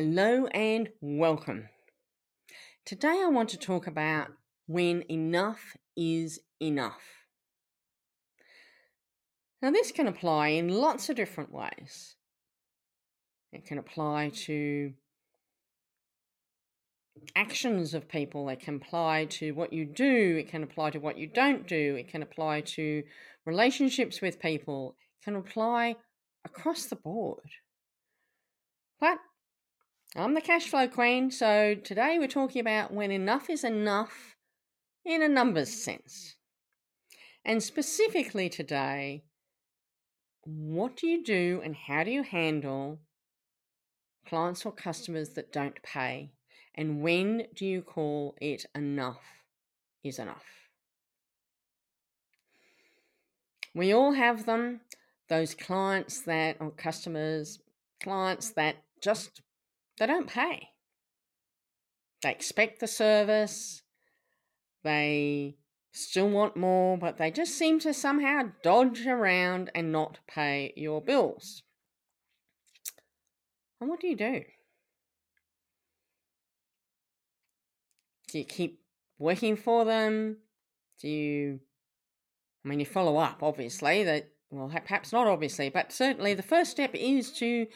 Hello and welcome. Today I want to talk about when enough is enough. Now, this can apply in lots of different ways. It can apply to actions of people, it can apply to what you do, it can apply to what you don't do, it can apply to relationships with people, it can apply across the board. But I'm the cash flow queen, so today we're talking about when enough is enough in a numbers sense. And specifically today, what do you do and how do you handle clients or customers that don't pay? And when do you call it enough is enough? We all have them, those clients that, or customers, clients that just they don't pay. They expect the service, they still want more, but they just seem to somehow dodge around and not pay your bills. And what do you do? Do you keep working for them? Do you, I mean, you follow up, obviously, that, well, perhaps not obviously, but certainly the first step is to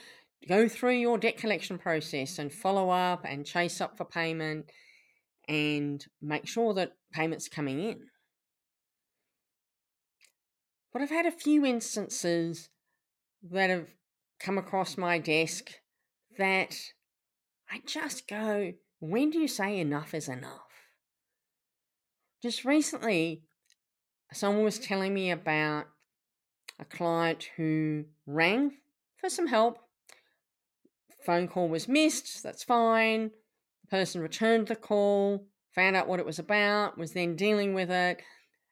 go through your debt collection process and follow up and chase up for payment and make sure that payments coming in. But I've had a few instances that have come across my desk that I just go, when do you say enough is enough? Just recently, someone was telling me about a client who rang for some help phone call was missed, that's fine. The person returned the call, found out what it was about, was then dealing with it.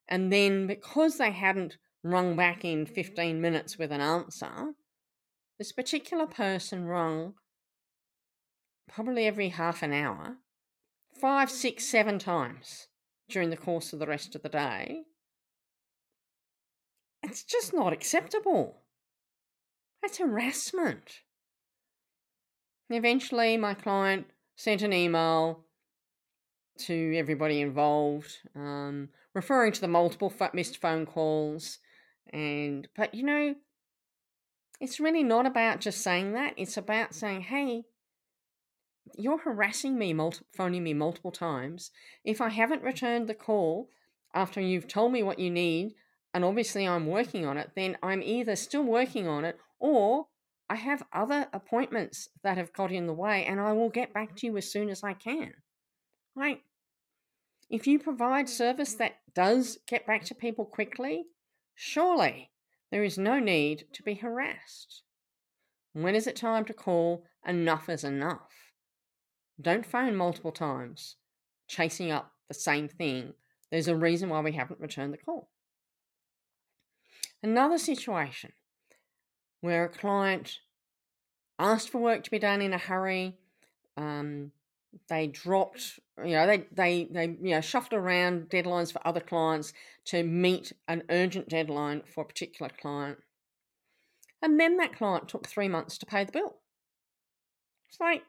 And then because they hadn't rung back in 15 minutes with an answer, this particular person rung probably every half an hour, five, six, seven times during the course of the rest of the day. It's just not acceptable. That's harassment. Eventually, my client sent an email to everybody involved, um, referring to the multiple missed phone calls. And, but you know, it's really not about just saying that. It's about saying, hey, you're harassing me, multi- phoning me multiple times. If I haven't returned the call after you've told me what you need, and obviously I'm working on it, then I'm either still working on it or I have other appointments that have got in the way, and I will get back to you as soon as I can. Right? If you provide service that does get back to people quickly, surely there is no need to be harassed. When is it time to call? Enough is enough. Don't phone multiple times, chasing up the same thing. There's a reason why we haven't returned the call. Another situation where a client asked for work to be done in a hurry. Um, they dropped, you know, they, they, they, you know, shuffled around deadlines for other clients to meet an urgent deadline for a particular client. And then that client took three months to pay the bill. It's like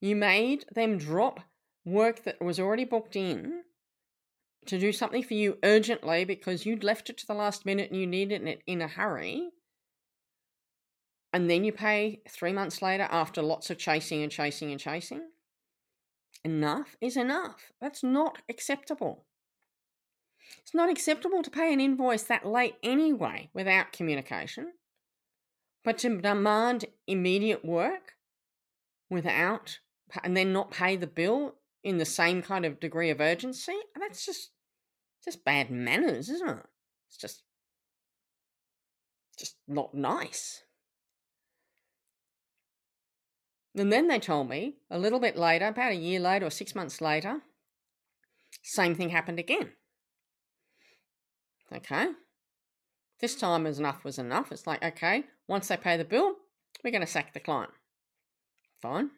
you made them drop work that was already booked in to do something for you urgently because you'd left it to the last minute and you needed it in a hurry and then you pay three months later after lots of chasing and chasing and chasing. Enough is enough. That's not acceptable. It's not acceptable to pay an invoice that late anyway without communication, but to demand immediate work without and then not pay the bill in the same kind of degree of urgency, that's just just bad manners, isn't it? It's just just not nice. And then they told me a little bit later, about a year later or six months later, same thing happened again. Okay. This time as enough was enough. It's like, okay, once they pay the bill, we're going to sack the client. Fine.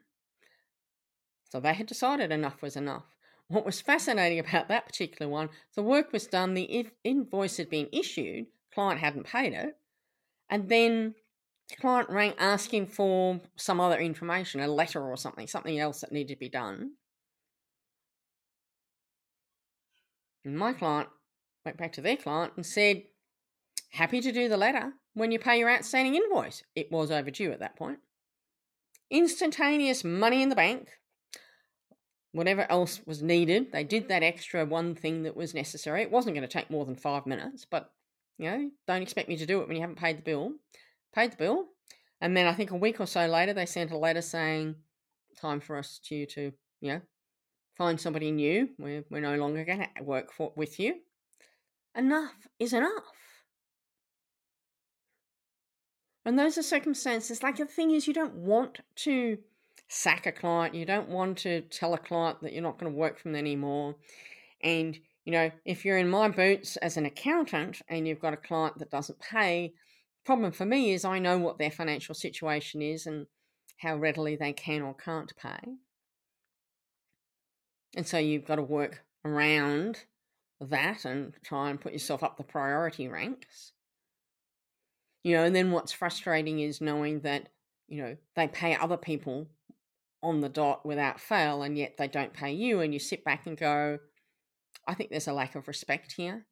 So they had decided enough was enough. What was fascinating about that particular one, the work was done, the invoice had been issued, client hadn't paid it, and then the client rang asking for some other information, a letter or something, something else that needed to be done. And my client went back to their client and said, Happy to do the letter when you pay your outstanding invoice. It was overdue at that point. Instantaneous money in the bank. Whatever else was needed, they did that extra one thing that was necessary. It wasn't going to take more than five minutes, but you know, don't expect me to do it when you haven't paid the bill. Paid the bill, and then I think a week or so later they sent a letter saying, "Time for us to you to you know find somebody new. We're we're no longer going to work for with you. Enough is enough." And those are circumstances. Like the thing is, you don't want to sack a client. You don't want to tell a client that you're not going to work from them anymore. And, you know, if you're in my boots as an accountant and you've got a client that doesn't pay, problem for me is I know what their financial situation is and how readily they can or can't pay. And so you've got to work around that and try and put yourself up the priority ranks. You know, and then what's frustrating is knowing that, you know, they pay other people on the dot without fail and yet they don't pay you and you sit back and go, I think there's a lack of respect here.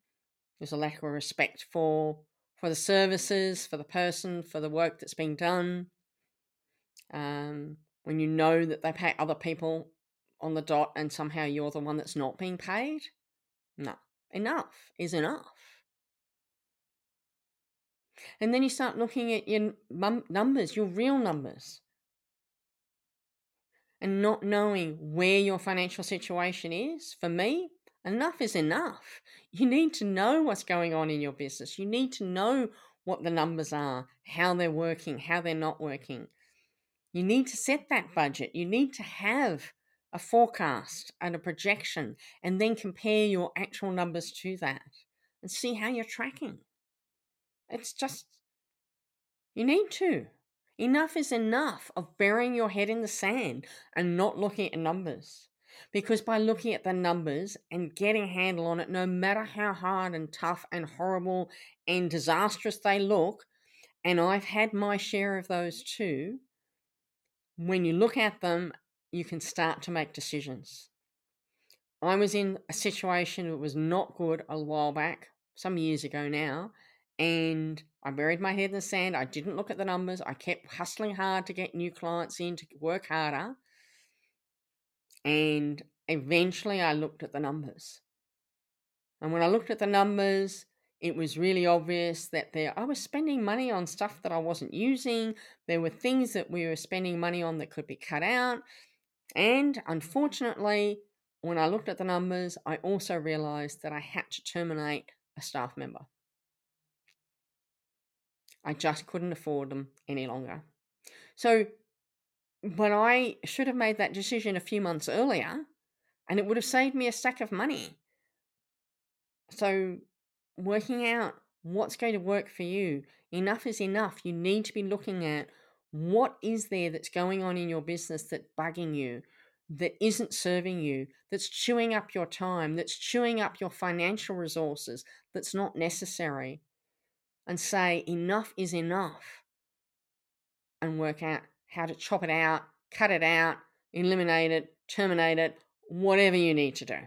There's a lack of respect for for the services, for the person, for the work that's being done. Um, when you know that they pay other people on the dot and somehow you're the one that's not being paid, no, enough is enough. And then you start looking at your numbers, your real numbers, and not knowing where your financial situation is. For me, enough is enough. You need to know what's going on in your business. You need to know what the numbers are, how they're working, how they're not working. You need to set that budget. You need to have a forecast and a projection and then compare your actual numbers to that and see how you're tracking. It's just, you need to. Enough is enough of burying your head in the sand and not looking at numbers. Because by looking at the numbers and getting a handle on it, no matter how hard and tough and horrible and disastrous they look, and I've had my share of those too, when you look at them, you can start to make decisions. I was in a situation that was not good a while back, some years ago now, and I buried my head in the sand. I didn't look at the numbers. I kept hustling hard to get new clients in to work harder. And eventually I looked at the numbers. And when I looked at the numbers, it was really obvious that there I was spending money on stuff that I wasn't using. There were things that we were spending money on that could be cut out. And unfortunately, when I looked at the numbers, I also realized that I had to terminate a staff member. I just couldn't afford them any longer. So, when I should have made that decision a few months earlier, and it would have saved me a stack of money. So, working out what's going to work for you, enough is enough. You need to be looking at what is there that's going on in your business that's bugging you, that isn't serving you, that's chewing up your time, that's chewing up your financial resources, that's not necessary and say enough is enough and work out how to chop it out, cut it out, eliminate it, terminate it, whatever you need to do.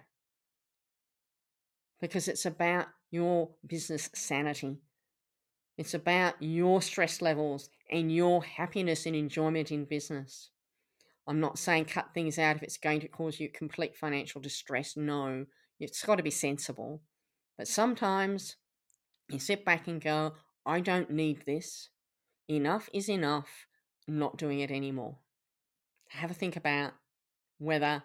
Because it's about your business sanity. It's about your stress levels and your happiness and enjoyment in business. I'm not saying cut things out if it's going to cause you complete financial distress. No, it's got to be sensible. But sometimes you sit back and go, I don't need this. Enough is enough. Not doing it anymore. Have a think about whether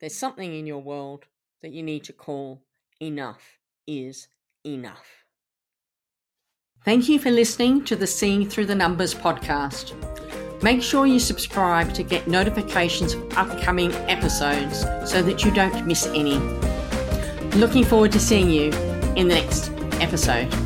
there's something in your world that you need to call enough is enough. Thank you for listening to the Seeing Through the Numbers podcast. Make sure you subscribe to get notifications of upcoming episodes so that you don't miss any. Looking forward to seeing you in the next episode.